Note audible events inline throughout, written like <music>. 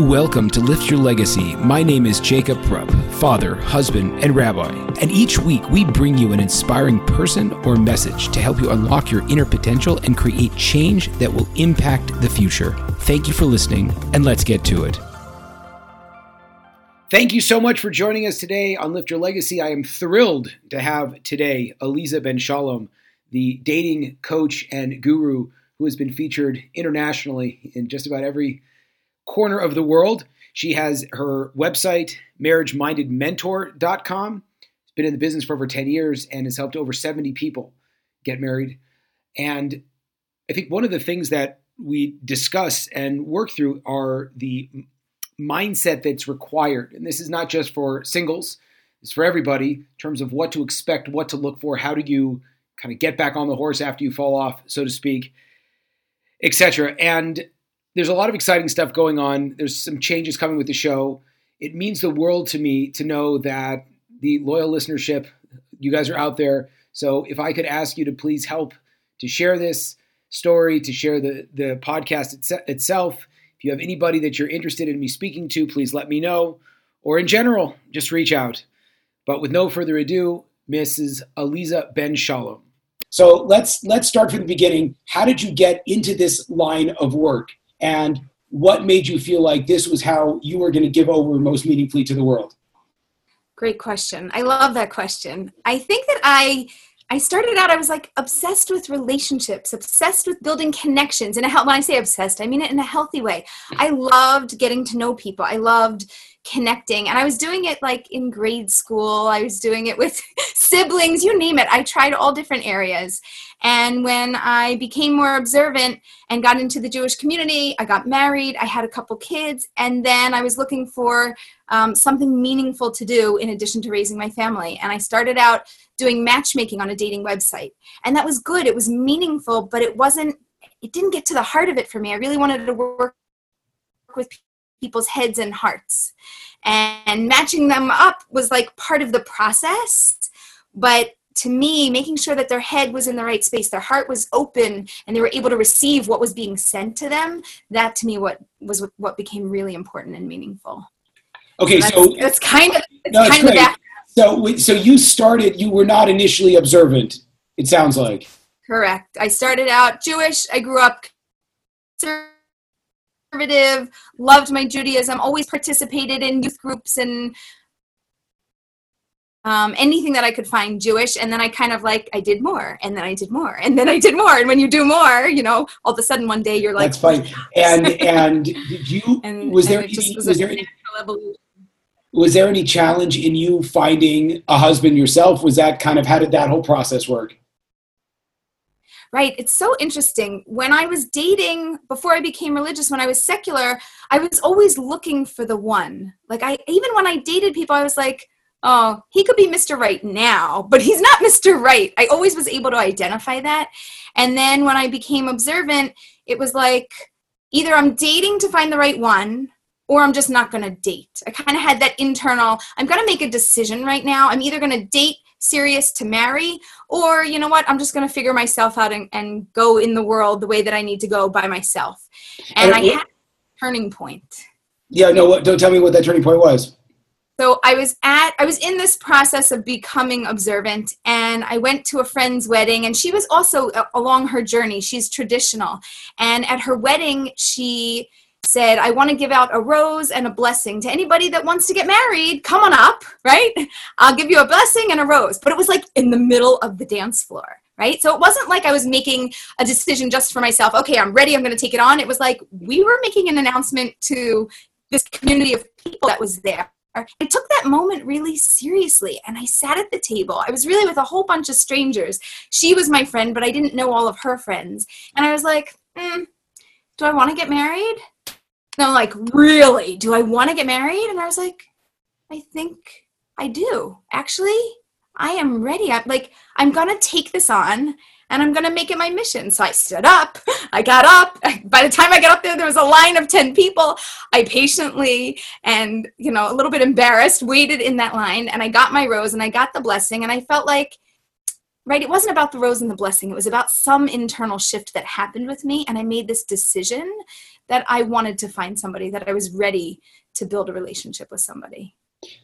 Welcome to Lift Your Legacy. My name is Jacob Rupp, father, husband, and rabbi. And each week we bring you an inspiring person or message to help you unlock your inner potential and create change that will impact the future. Thank you for listening, and let's get to it. Thank you so much for joining us today on Lift Your Legacy. I am thrilled to have today Aliza Ben Shalom, the dating coach and guru who has been featured internationally in just about every corner of the world. She has her website, marriagemindedmentor.com. She's been in the business for over 10 years and has helped over 70 people get married. And I think one of the things that we discuss and work through are the mindset that's required. And this is not just for singles, it's for everybody in terms of what to expect, what to look for, how do you kind of get back on the horse after you fall off, so to speak, etc. And there's a lot of exciting stuff going on. There's some changes coming with the show. It means the world to me to know that the loyal listenership, you guys are out there. So if I could ask you to please help to share this story, to share the, the podcast itse- itself. If you have anybody that you're interested in me speaking to, please let me know. Or in general, just reach out. But with no further ado, Mrs. Aliza Ben Shalom. So let's let's start from the beginning. How did you get into this line of work? And what made you feel like this was how you were going to give over most meaningfully to the world? Great question. I love that question. I think that I I started out I was like obsessed with relationships, obsessed with building connections. And when I say obsessed, I mean it in a healthy way. I loved getting to know people. I loved connecting and i was doing it like in grade school. I was doing it with <laughs> siblings you name it. I tried all different areas. And when i became more observant and got into the jewish community i got married i had a couple kids and then i was looking for um, something meaningful to do in addition to raising my family. And i started out doing matchmaking on a dating website. And that was good. It was meaningful but it wasn't it didn't get to the heart of it for me. I really wanted to work with people's heads and hearts. And matching them up was like part of the process. But to me, making sure that their head was in the right space, their heart was open, and they were able to receive what was being sent to them, that to me what was what became really important and meaningful. Okay, so, so it's kind of it's no, kind of the So, so you started. You were not initially observant. It sounds like. Correct. I started out Jewish. I grew up conservative, loved my Judaism, always participated in youth groups and um, anything that I could find Jewish. And then I kind of like, I did more, and then I did more, and then I did more. And when you do more, you know, all of a sudden one day you're like, that's fine. And and did you <laughs> and, was there any, was, was there any, was there any challenge in you finding a husband yourself? Was that kind of how did that whole process work? Right? It's so interesting. When I was dating, before I became religious, when I was secular, I was always looking for the one. Like, I even when I dated people, I was like, oh, he could be Mr. Right now, <laughs> but he's not Mr. Right. I always was able to identify that. And then when I became observant, it was like either I'm dating to find the right one or I'm just not going to date. I kind of had that internal, I'm going to make a decision right now. I'm either going to date serious to marry or you know what i'm just going to figure myself out and, and, go in the world the way that i need to go by myself. And, and i had a turning point. Yeah no what, don't tell me what that turning point was. So i was at i was in this process of becoming observant and i went to a friend's wedding and she was also uh, along her journey she's traditional. And at her wedding she said, I want to give out a rose and a blessing to anybody that wants to get married. Come on up, <laughs> right? I'll give you a blessing and a rose. But it was like in the middle of the dance floor, right? So it wasn't like I was making a decision just for myself. Okay, I'm ready. I'm going to take it on. It was like we were making an announcement to this community of people that was there. I took that moment really seriously and I sat at the table. I was really with a whole bunch of strangers. She was my friend, but I didn't know all of her friends. And I was like, mm, do I want to get married? And I'm like, really? Do I want to get married? And I was like, I think I do. Actually, I am ready. I'm like, I'm gonna take this on and I'm gonna make it my mission. So I stood up, I got up. <laughs> By the time I got up there, there was a line of 10 people. I patiently and you know, a little bit embarrassed, waited in that line and I got my rose and I got the blessing and I felt like right it wasn't about the rose and the blessing it was about some internal shift that happened with me and i made this decision that I wanted to find somebody, that I was ready to build a relationship with somebody.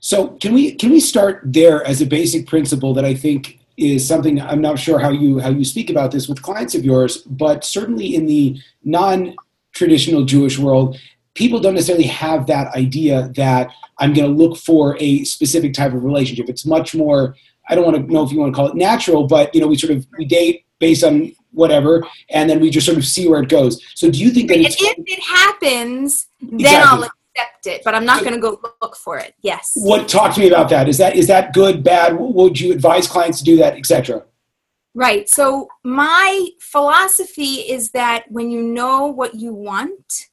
So can we can we start there as a basic principle that I think is something I'm not sure how you how you speak about this with clients of yours, but certainly in the non traditional Jewish world, people don't necessarily have that idea that I'm going to look for a specific type of relationship. It's much more I don't want to know if you want to call it natural, but you know we sort of we date based on whatever, and then we just sort of see where it goes. So do you think that if it happens, exactly. then I'll accept it, but I'm not so, going to go look for it. Yes. What talk to me about that? Is that is that good, bad? Would you advise clients to do that, etc.? Right. So my philosophy is that when you know what you want,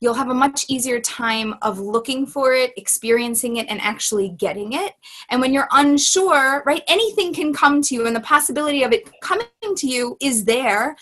you'll have a much easier time of looking for it, experiencing it, and actually getting it. And when you're unsure, right, anything can come to you, and the possibility of it coming to you is there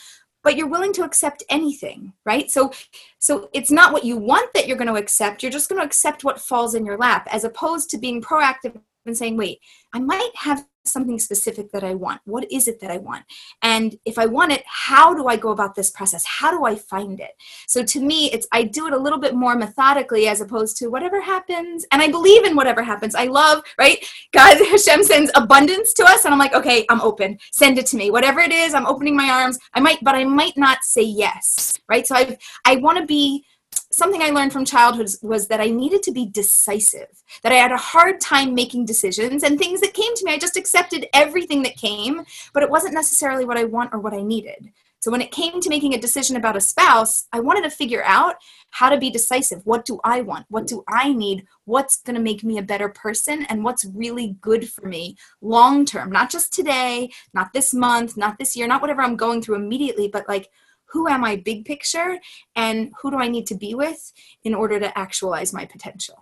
but you're willing to accept anything right so so it's not what you want that you're going to accept you're just going to accept what falls in your lap as opposed to being proactive and saying wait i might have something specific that I want? What is it that I want? And if I want it, how do I go about this process? How do I find it? So to me, it's I do it a little bit more methodically as opposed to whatever happens. And I believe in whatever happens. I love, right? God, <laughs> Hashem sends abundance to us. And I'm like, okay, I'm open. Send it to me. Whatever it is, I'm opening my arms. I might, but I might not say yes. Right. So I I want to be something I learned from childhood was that I needed to be decisive, that I had a hard time making decisions and things that came to me. I just accepted everything that came, but it wasn't necessarily what I want or what I needed. So when it came to making a decision about a spouse, I wanted to figure out how to be decisive. What do I want? What do I need? What's going to make me a better person? And what's really good for me long term? Not just today, not this month, not this year, not whatever I'm going through immediately, but like who am I big picture and who do I need to be with in order to actualize my potential?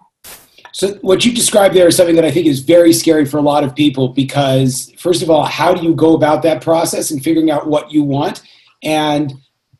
So, what you described there is something that I think is very scary for a lot of people because, first of all, how do you go about that process and figuring out what you want? And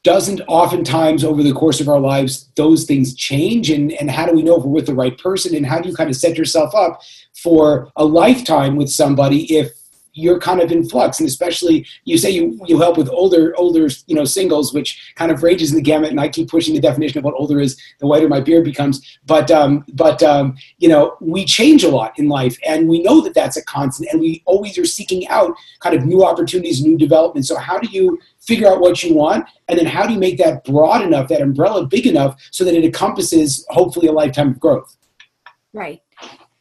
doesn't oftentimes over the course of our lives those things change and, and how do we know if we're with the right person and how do you kind of set yourself up for a lifetime with somebody if you're kind of in flux. And especially you say you you help with older older you know singles which kind of ranges in the gamut and i keep pushing the definition of what older is the whiter my beard becomes. But um, but um, you know we change a lot in life and we know that that's a constant and we always are seeking out kind of new opportunities new development. So how do you figure out what you want? And then how do you make that broad enough that umbrella big enough so that it encompasses hopefully a lifetime of growth? Right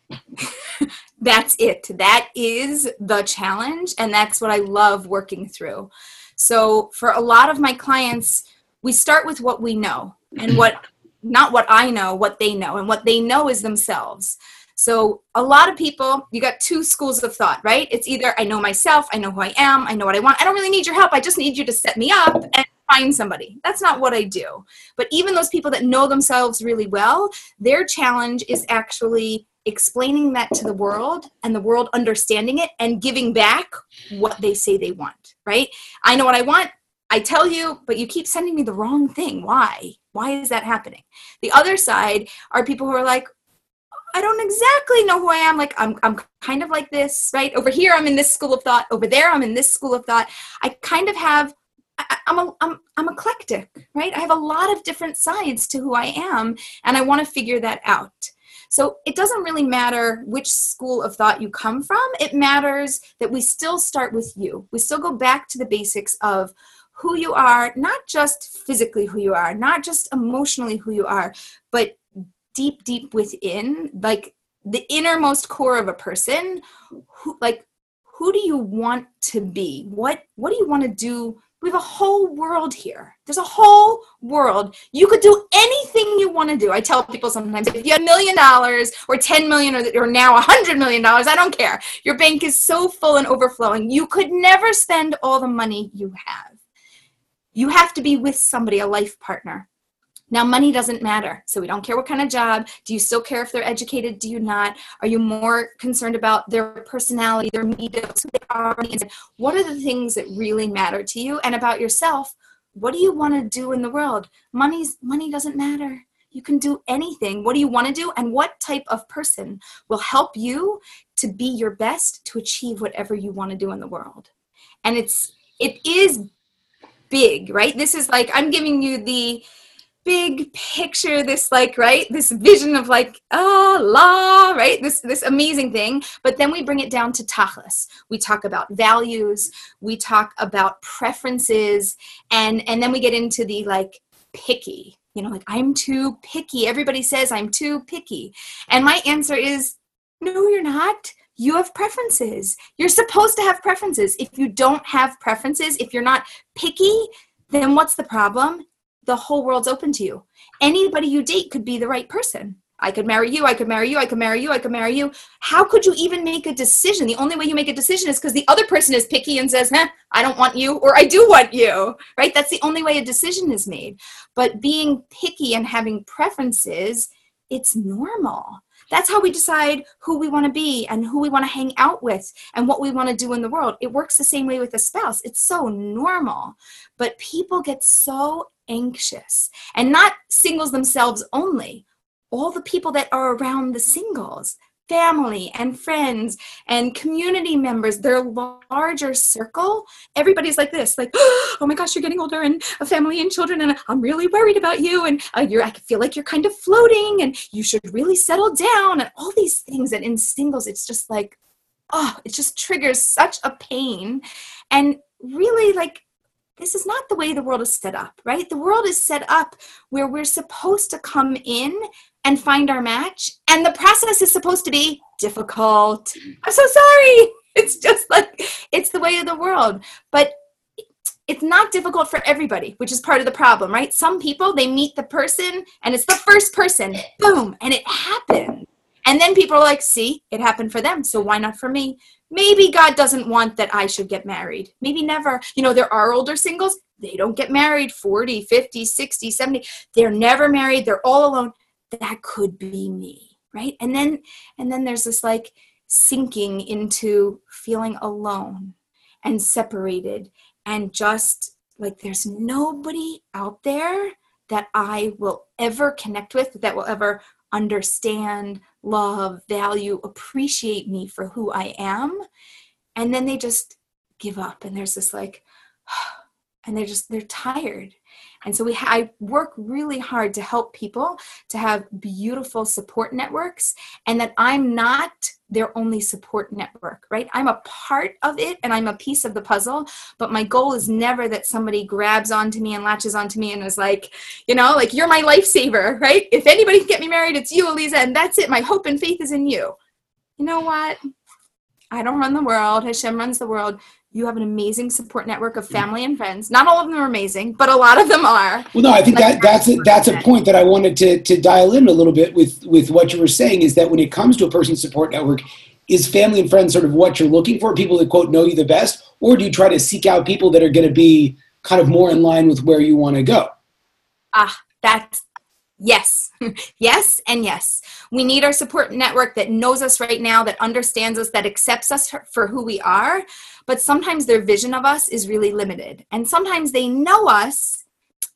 <laughs> that's it. That is the challenge. And that's what I love working through. So, for a lot of my clients, we start with what we know and what, not what I know, what they know. And what they know is themselves. So, a lot of people, you got two schools of thought, right? It's either I know myself, I know who I am, I know what I want. I don't really need your help. I just need you to set me up and find somebody. That's not what I do. But even those people that know themselves really well, their challenge is actually explaining that to the world and the world understanding it and giving back what they say they want, right? I know what I want. I tell you, but you keep sending me the wrong thing. Why? Why is that happening? The other side are people who are like, I don't exactly know who I am. Like I'm I'm kind of like this, right? Over here I'm in this school of thought. Over there I'm in this school of thought. I kind of have I, am a, I'm, I'm eclectic, right? I have a lot of different sides to who I am, and I want to figure that out. So it doesn't really matter which school of thought you come from. It matters that we still start with you. We still go back to the basics of who you are, not just physically who you are, not just emotionally who you are, but deep, deep within, like the innermost core of a person, who, like who do you want to be? What what do you want to do we have a whole world here. There's a whole world. You could do anything you want to do. I tell people sometimes if you have a million dollars or 10 million or, or now a hundred million dollars, I don't care. Your bank is so full and overflowing. You could never spend all the money you have. You have to be with somebody, a life partner. Now, money doesn't matter. So we don't care what kind of job. Do you still care if they're educated? Do you not? Are you more concerned about their personality, their media, who they are? What are the things that really matter to you? And about yourself, what do you want to do in the world? Money's money doesn't matter. You can do anything. What do you want to do? And what type of person will help you to be your best to achieve whatever you want to do in the world? And it's it is big, right? This is like I'm giving you the big picture this like right this vision of like oh la right this this amazing thing. But then we bring it down to tachlis. We talk about values. We talk about preferences. And and then we get into the like picky. You know like i'm too picky. Everybody says i'm too picky. And my answer is no you're not. You have preferences. You're supposed to have preferences. If you don't have preferences if you're not picky then what's the problem the whole world's open to you. Anybody you date could be the right person. I could marry you, I could marry you, I could marry you, I could marry you. How could you even make a decision? The only way you make a decision is because the other person is picky and says, "Huh, I don't want you, or I do want you, right? That's the only way a decision is made. But being picky and having preferences, it's normal. That's how we decide who we want to be and who we want to hang out with and what we want to do in the world. It works the same way with a spouse. It's so normal. But people get so anxious and not singles themselves only, all the people that are around the singles family and friends and community members their larger circle everybody's like this like <gasps> oh my gosh you're getting older and a family and children and i'm really worried about you and uh, you're i feel like you're kind of floating and you should really settle down and all these things and in singles it's just like oh it just triggers such a pain and really like this is not the way the world is set up, right? The world is set up where we're supposed to come in and find our match, and the process is supposed to be difficult. I'm so sorry. <laughs> It's just like it's the way of the world. But it's not difficult for everybody, which is part of the problem, right? Some people they meet the person and it's the first person, boom, and it happened. And then people are like, see, it happened for them, so why not for me? maybe God doesn't want that I should get married. Maybe never. You know, there are older singles, they don't get married 40, 50, 60, 70. They're never married, they're all alone. That could be me, right? And then and then there's this like sinking into feeling alone and separated and just like there's nobody out there that I will ever connect with, that will ever understand, love, value, appreciate me for who I am. And then they just give up and there's this like, <sighs> and they're just, they're tired. And so we ha- I work really hard to help people to have beautiful support networks and that I'm not their only support network, right? I'm a part of it and I'm a piece of the puzzle, but my goal is never that somebody grabs onto me and latches onto me and is like, you know, like you're my lifesaver, right? If anybody can get me married, it's you, Aliza, and that's it. My hope and faith is in you. You know what? I don't run the world. Hashem runs the world you have an amazing support network of family and friends. Not all of them are amazing, but a lot of them are. Well, no, I think like that that's a, that's a point that I wanted to to dial in a little bit with with what you were saying is that when it comes to a person's support network, is family and friends sort of what you're looking for? People that quote know you the best, or do you try to seek out people that are going to be kind of more in line with where you want to go? Ah, that's Yes, <laughs> yes, and yes. We need our support network that knows us right now, that understands us, that accepts us for who we are. But sometimes their vision of us is really limited. And sometimes they know us,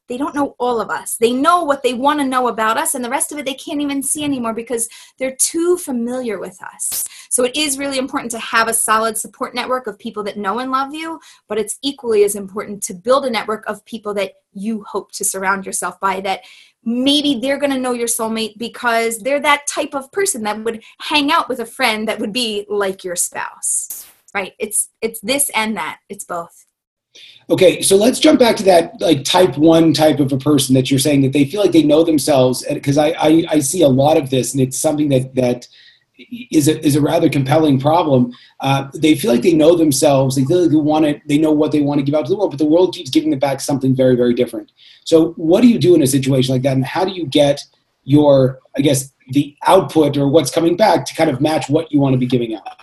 they don't know all of us. They know what they want to know about us, and the rest of it they can't even see anymore because they're too familiar with us. So it is really important to have a solid support network of people that know and love you, but it's equally as important to build a network of people that you hope to surround yourself by that maybe they're going to know your soulmate because they're that type of person that would hang out with a friend that would be like your spouse right it's it's this and that it's both okay so let's jump back to that like type one type of a person that you're saying that they feel like they know themselves because I, I i see a lot of this and it's something that that is a, is a rather compelling problem. Uh, they feel like they know themselves. They feel like they want it. They know what they want to give out to the world, but the world keeps giving them back something very, very different. So, what do you do in a situation like that, and how do you get your, I guess, the output or what's coming back to kind of match what you want to be giving out?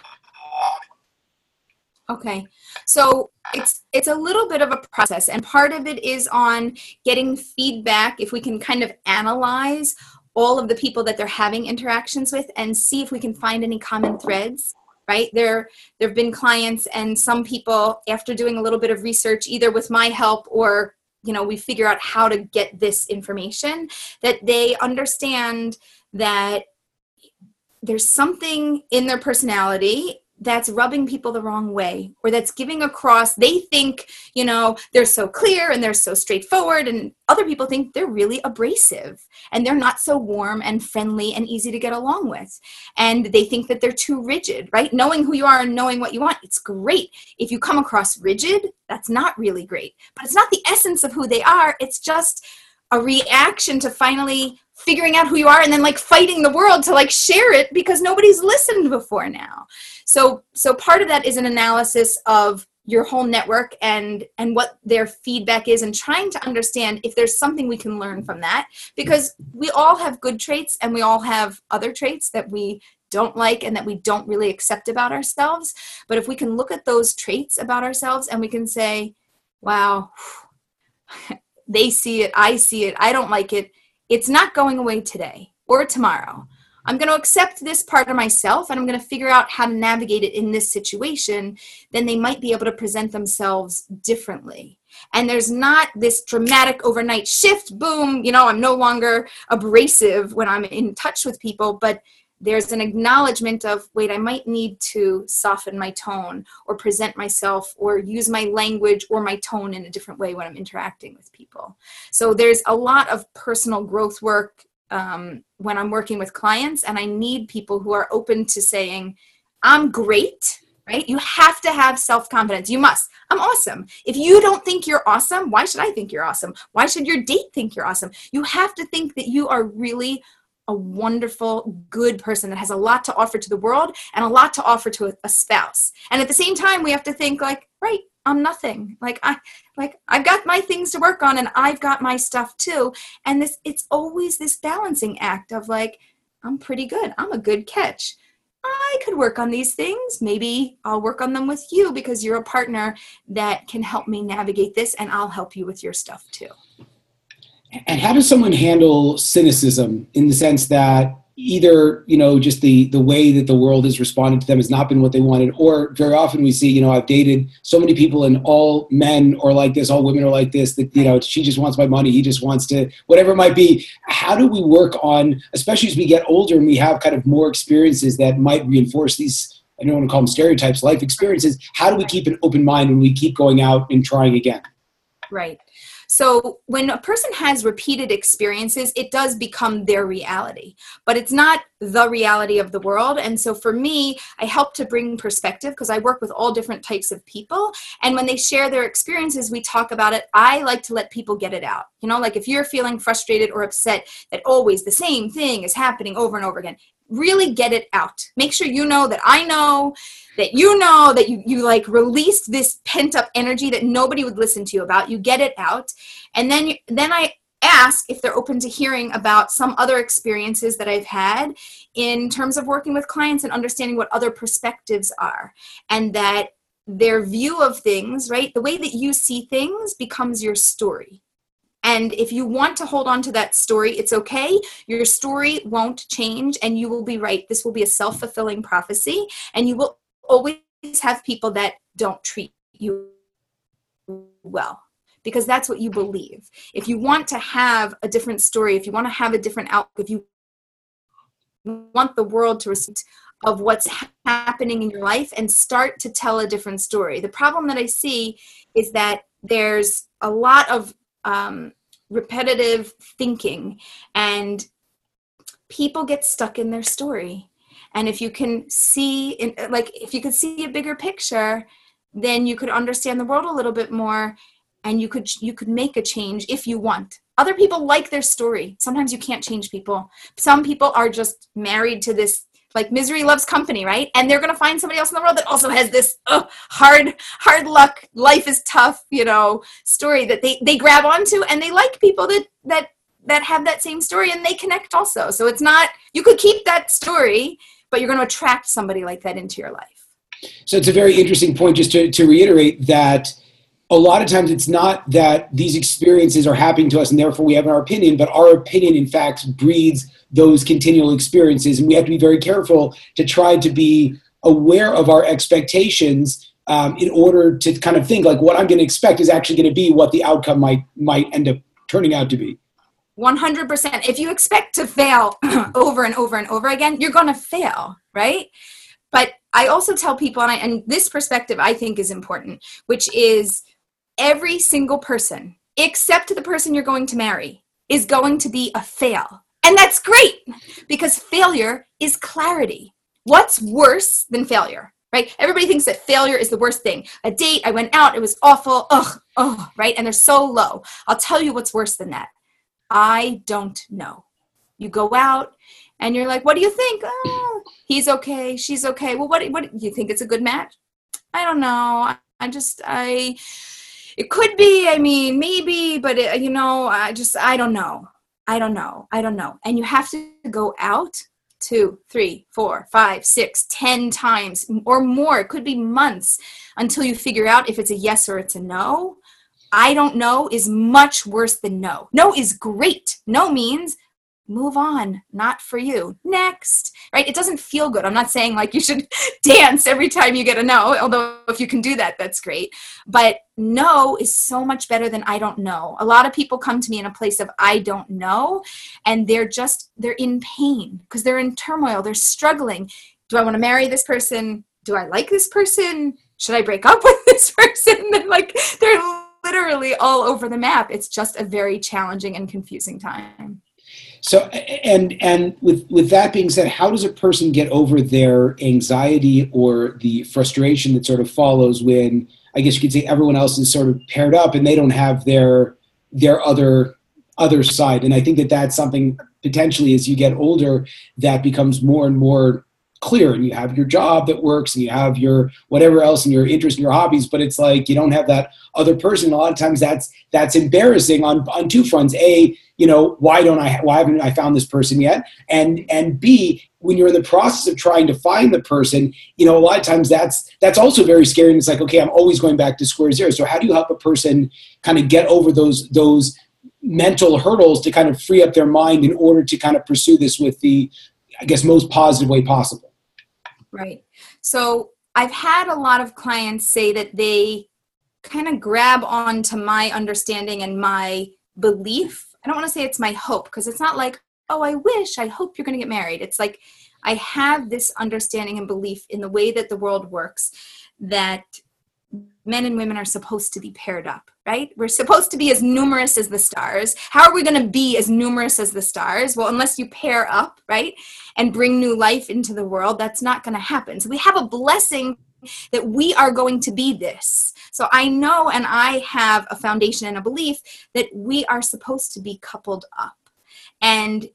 Okay, so it's it's a little bit of a process, and part of it is on getting feedback. If we can kind of analyze all of the people that they're having interactions with and see if we can find any common threads right there there have been clients and some people after doing a little bit of research either with my help or you know we figure out how to get this information that they understand that there's something in their personality that's rubbing people the wrong way or that's giving across they think you know they're so clear and they're so straightforward and other people think they're really abrasive and they're not so warm and friendly and easy to get along with. And they think that they're too rigid right? Knowing who you are and knowing what you want it's great. If you come across rigid that's not really great. But it's not the essence of who they are it's just a reaction to finally figuring out who you are and then like fighting the world to like share it because nobody's listened before now so so part of that is an analysis of your whole network and and what their feedback is and trying to understand if there's something we can learn from that because we all have good traits and we all have other traits that we don't like and that we don't really accept about ourselves but if we can look at those traits about ourselves and we can say wow <laughs> they see it i see it i don't like it it's not going away today or tomorrow. I'm going to accept this part of myself and I'm going to figure out how to navigate it in this situation, then they might be able to present themselves differently. And there's not this dramatic overnight shift, boom, you know, I'm no longer abrasive when I'm in touch with people, but there's an acknowledgement of wait i might need to soften my tone or present myself or use my language or my tone in a different way when i'm interacting with people so there's a lot of personal growth work um, when i'm working with clients and i need people who are open to saying i'm great right? You have to have self-confidence. You must. I'm awesome. If you don't think you're awesome why should i think you're awesome? Why should your date think you're awesome? You have to think that you are really a wonderful, good person that has a lot to offer to the world and a lot to offer to a, a, spouse. And at the same time, we have to think like, right, I'm nothing. Like I, like I've got my things to work on, and I've got my stuff too. And this, it's always this balancing act of like, I'm pretty good. I'm a good catch. I could work on these things. Maybe I'll work on them with you because you're a partner that can help me navigate this, and I'll help you with your stuff too. And how does someone handle cynicism in the sense that either you know just the the way that the world has responded to them has not been what they wanted or very often we see you know i've dated so many people and all men are like this all women are like this that you know she just wants my money he just wants to whatever it might be. How do we work on especially as we get older and we have kind of more experiences that might reinforce these i don't want to call them stereotypes life experiences how do we keep an open mind when we keep going out and trying again? Right so when a person has repeated experiences, it does become their reality, but it's not the reality of the world. And so for me, I help to bring perspective because I work with all different types of people. And when they share their experiences, we talk about it. I like to let people get it out. You know, like if you're feeling frustrated or upset that always the same thing is happening over and over again, really get it out. Make sure you know that I know that you know that you, you like released this pent up energy that nobody would listen to you about. You get it out. And then, then I ask if they're open to hearing about some other experiences that I've had in terms of working with clients and understanding what other perspectives are. And that their view of things, right? The way that you see things becomes your story. And if you want to hold on to that story, it's okay. Your story won't change, and you will be right. This will be a self fulfilling prophecy, and you will always have people that don't treat you well because that's what you believe. If you want to have a different story, if you want to have a different outlook, if you want the world to receive of what's happening in your life and start to tell a different story. The problem that I see is that there's a lot of um, repetitive thinking. And people get stuck in their story. And if you can see in, like if you could see a bigger picture then you could understand the world a little bit more and you could you could make a change if you want. Other people like their story. Sometimes you can't change people. Some people are just married to this like misery loves company right? And they're going to find somebody else in the world that also has this hard hard luck. Life is tough you know story that they they grab onto and they like people that that that have that same story and they connect also. So it's not you could keep that story but you're going to attract somebody like that into your life. So it's a very interesting point just to, to reiterate that a lot of times it's not that these experiences are happening to us and therefore we have our opinion, but our opinion, in fact, breeds those continual experiences. And we have to be very careful to try to be aware of our expectations um, in order to kind of think like what I'm going to expect is actually going to be what the outcome might might end up turning out to be. 100%. If you expect to fail <clears throat> over and over and over again, you're going to fail, right? But I also tell people, and, I, and this perspective I think is important, which is every single person, except the person you're going to marry, is going to be a fail. And that's great because failure is clarity. What's worse than failure? Right? Everybody thinks that failure is the worst thing. A date, I went out, it was awful, ugh, ugh, right? And they're so low. I'll tell you what's worse than that. I don't know. You go out and you're like, what do you think? Oh, he's okay, she's okay. Well, what, what do you think it's a good match? I don't know. I just, I, it could be, I mean, maybe, but it, you know, I just, I don't know. I don't know. I don't know. And you have to go out two, three, four, five, six, ten times or more. It could be months until you figure out if it's a yes or it's a no. I don't know is much worse than no. No is great. No means move on not for you. Next right? It doesn't feel good. I'm not saying like you should <laughs> dance every time you get a no although if you can do that that's great. But no is so much better than i don't know. A lot of people come to me in a place of i don't know and they're just they're in pain because they're in turmoil they're struggling. Do i want to marry this person? Do i like this person? Should i break up <laughs> with this person? <laughs> They're like they're literally all over the map. It's just a very challenging and confusing time so, and and with with that being said, how does a person get over their anxiety or the frustration that sort of follows when I guess you could say everyone else is sort of paired up and they don't have their their other other side? And I think that that's something potentially as you get older that becomes more and more clear and you have your job that works and you have your whatever else and your interests and your hobbies but it's like you don't have that other person a lot of times that's that's embarrassing on on two fronts a you know why don't i why haven't i found this person yet? And and b when you're in the process of trying to find the person you know a lot of times that's that's also very scary. And it's like okay i'm always going back to square zero. So how do you help a person kind of get over those those mental hurdles to kind of free up their mind in order to kind of pursue this with the i guess most positive way possible? Right. So i've had a lot of clients say that they kind of grab onto my understanding and my belief I don't want to say it's my hope because it's not like, oh, I wish, I hope you're going to get married. It's like I have this understanding and belief in the way that the world works that men and women are supposed to be paired up, right? We're supposed to be as numerous as the stars. How are we going to be as numerous as the stars? Well, unless you pair up, right? And bring new life into the world, that's not going to happen. So we have a blessing that we are going to be this. So I know and I have a foundation and a belief that we are supposed to be coupled up. And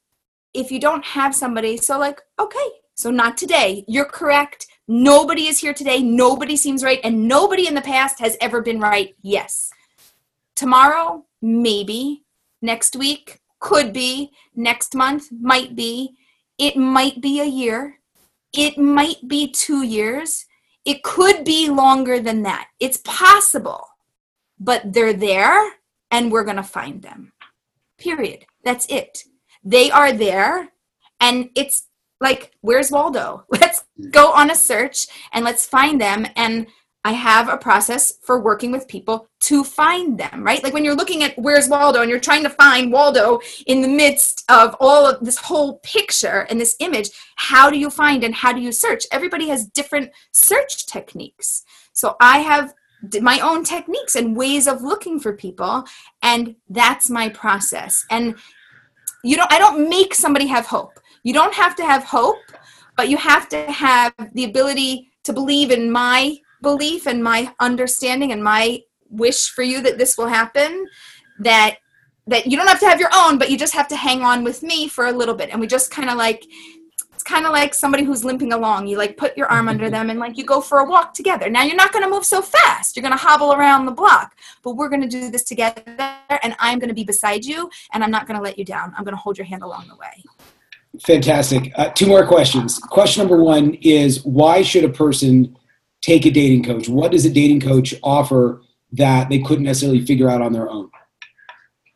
if you don't have somebody, so like, okay, so not today. You're correct. Nobody is here today. Nobody seems right. And nobody in the past has ever been right. Yes. Tomorrow, maybe. Next week, could be. Next month, might be. It might be a year. It might be two years. It could be longer than that. It's possible, but they're there and we're going to find them. Period. That's it. They are there and it's like, where's Waldo? <laughs> Let's go on a search and let's find them. And I have a process for working with people to find them, right? Like when you're looking at where's Waldo and you're trying to find Waldo in the midst of all of this whole picture and this image, how do you find and how do you search? Everybody has different search techniques. So I have my own techniques and ways of looking for people and that's my process. And you don't I don't make somebody have hope. You don't have to have hope, but you have to have the ability to believe in my belief and my understanding and my wish for you that this will happen that that you don't have to have your own but you just have to hang on with me for a little bit. And we just kind of like it's kind of like somebody who's limping along. You like put your arm under them and like you go for a walk together. Now you're not going to move so fast. You're going to hobble around the block. But we're going to do this together and i'm going to be beside you and i'm not going to let you down. I'm going to hold your hand along the way. Fantastic. Uh, two more questions. Question number one is why should a person take a dating coach? What does a dating coach offer that they couldn't necessarily figure out on their own?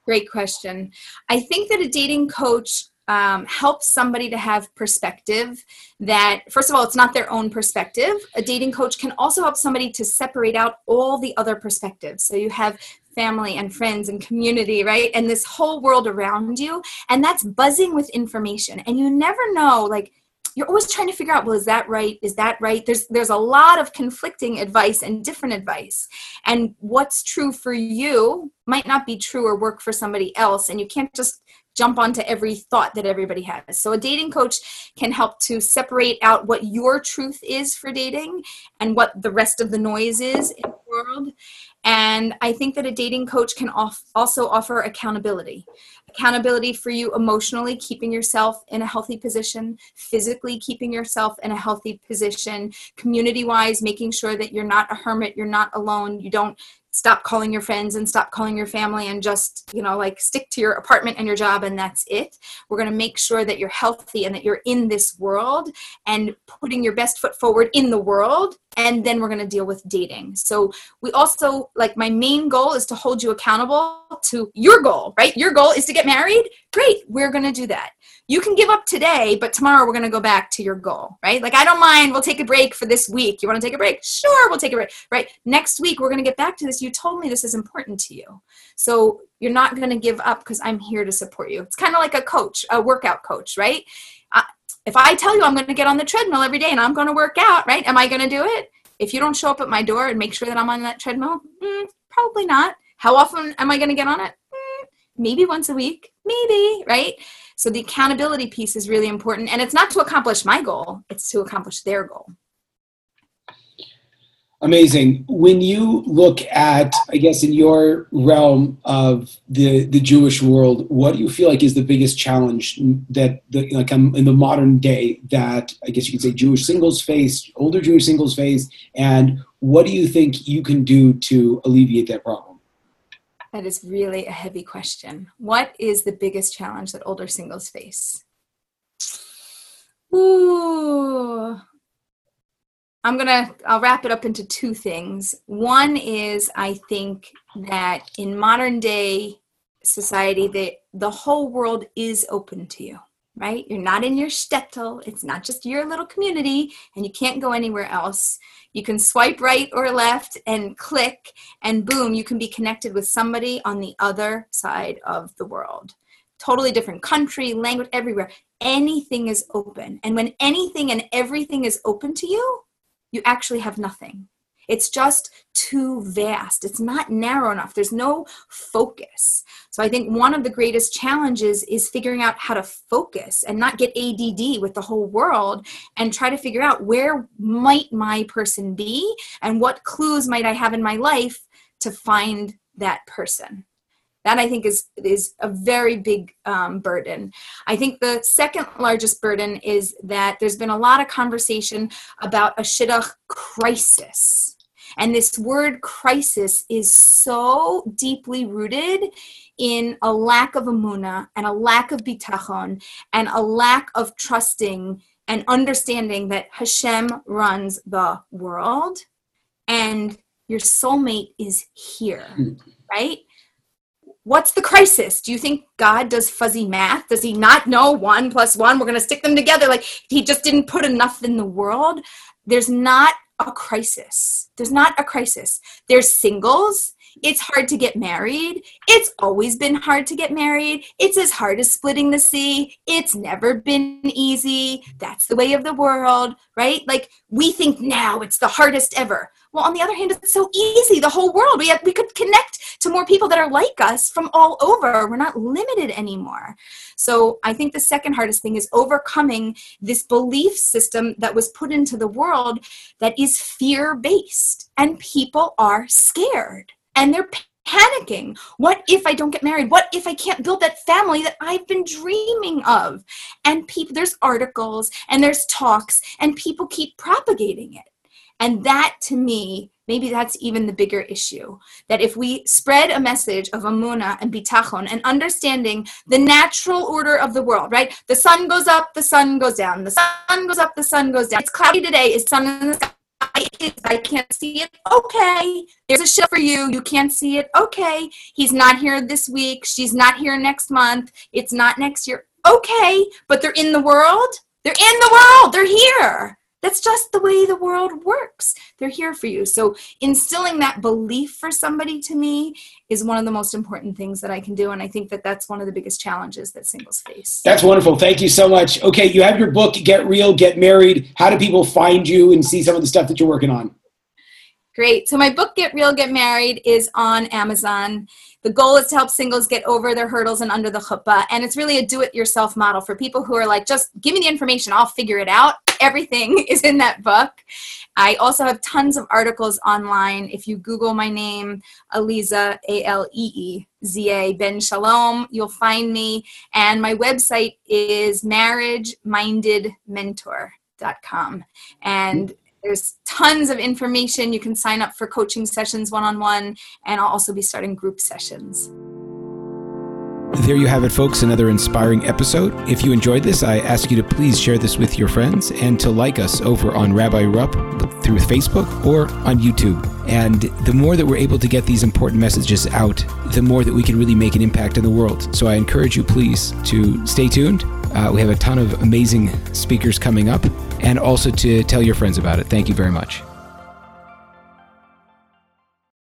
Great question. I think that a dating coach um, helps somebody to have perspective that, first of all, it's not their own perspective. A dating coach can also help somebody to separate out all the other perspectives. So you have family and friends and community, right? And this whole world around you. And that's buzzing with information. And you never know, like, you're always trying to figure out well is that right? Is that right? There's there's a lot of conflicting advice and different advice. And what's true for you might not be true or work for somebody else. And you can't just jump onto every thought that everybody has. So a dating coach can help to separate out what your truth is for dating and what the rest of the noise is world and I think that a dating coach can off, also offer accountability. Accountability for you emotionally, keeping yourself in a healthy position, physically keeping yourself in a healthy position, community wise, making sure that you're not a hermit, you're not alone, you don't stop calling your friends and stop calling your family and just you know like stick to your apartment and your job and that's it. We're going to make sure that you're healthy and that you're in this world and putting your best foot forward in the world and then we're going to deal with dating. So we also like my main goal is to hold you accountable to your goal right? Your goal is to get married great we're going to do that you can give up today, but tomorrow we're going to go back to your goal, right? Like, I don't mind. We'll take a break for this week. You want to take a break? Sure, we'll take a break, right? Next week, we're going to get back to this. You told me this is important to you. So you're not going to give up because I'm here to support you. It's kind of like a coach, a workout coach, right? Uh, if I tell you I'm going to get on the treadmill every day and I'm going to work out, right? Am I going to do it? If you don't show up at my door and make sure that I'm on that treadmill, mm, probably not. How often am I going to get on it? Maybe once a week, maybe, right? So the accountability piece is really important. And it's not to accomplish my goal, it's to accomplish their goal. Amazing. When you look at, I guess, in your realm of the the Jewish world, what do you feel like is the biggest challenge that, the, like, um, in the modern day that I guess you could say Jewish singles face, older Jewish singles face, and what do you think you can do to alleviate that problem? That is really a heavy question. What is the biggest challenge that older singles face? Ooh. I'm going to I'll wrap it up into two things. One is I think that in modern day society the the whole world is open to you right? You're not in your shtetl. It's not just your little community, and you can't go anywhere else. You can swipe right or left and click, and boom, you can be connected with somebody on the other side of the world. Totally different country, language, everywhere. Anything is open. And when anything and everything is open to you, you actually have nothing. It's just too vast. It's not narrow enough. There's no focus. So I think one of the greatest challenges is figuring out how to focus and not get ADD with the whole world and try to figure out where might my person be and what clues might I have in my life to find that person that i think is is a very big um, burden i think the second largest burden is that there's been a lot of conversation about a shidduch crisis and this word crisis is so deeply rooted in a lack of emunah and a lack of bitachon and a lack of trusting and understanding that Hashem runs the world and your soulmate is here, hmm. right? What's the crisis? Do you think God does fuzzy math? Does he not know one plus one? We're going to stick them together. Like he just didn't put enough in the world. There's not a crisis. There's not a crisis. There's singles. It's hard to get married. It's always been hard to get married. It's as hard as splitting the sea. It's never been easy. That's the way of the world, right? Like we think now it's the hardest ever. Well, on the other hand, it's so easy. The whole world. We have, we could connect to more people that are like us from all over. We're not limited anymore. So I think the second hardest thing is overcoming this belief system that was put into the world that is fear based, and people are scared and they're panicking. What if I don't get married? What if I can't build that family that I've been dreaming of? And people, there's articles and there's talks, and people keep propagating it. And that to me, maybe that's even the bigger issue. That if we spread a message of emunah and bitachon and understanding the natural order of the world, right? The sun goes up, the sun goes down. The sun goes up, the sun goes down. It's cloudy today, it's sun in the sky. I can't see it. Okay. There's a show for you. You can't see it. Okay. He's not here this week. She's not here next month. It's not next year. Okay. But they're in the world. They're in the world. They're here that's just the way the world works. They're here for you. So instilling that belief for somebody to me is one of the most important things that I can do. And I think that that's one of the biggest challenges that singles face. That's wonderful. Thank you so much. Okay, you have your book, Get Real, Get Married. How do people find you and see some of the stuff that you're working on? Great. So my book, Get Real, Get Married, is on Amazon. The goal is to help singles get over their hurdles and under the chuppah. And it's really a do it yourself model for people who are like, just give me the information, I'll figure it out. Everything <laughs> is in that book. I also have tons of articles online. If you Google my name, Aleeza, A L E E Z A Ben Shalom, you'll find me. And my website is marriagemindedmentor.com. And there's tons of information. You can sign up for coaching sessions one on one, and I'll also be starting group sessions. There you have it, folks. Another inspiring episode. If you enjoyed this, I ask you to please share this with your friends and to like us over on Rabbi Rupp through Facebook or on YouTube. And the more that we're able to get these important messages out, the more that we can really make an impact in the world. So I encourage you, please, to stay tuned. Uh, we have a ton of amazing speakers coming up and also to tell your friends about it. Thank you very much.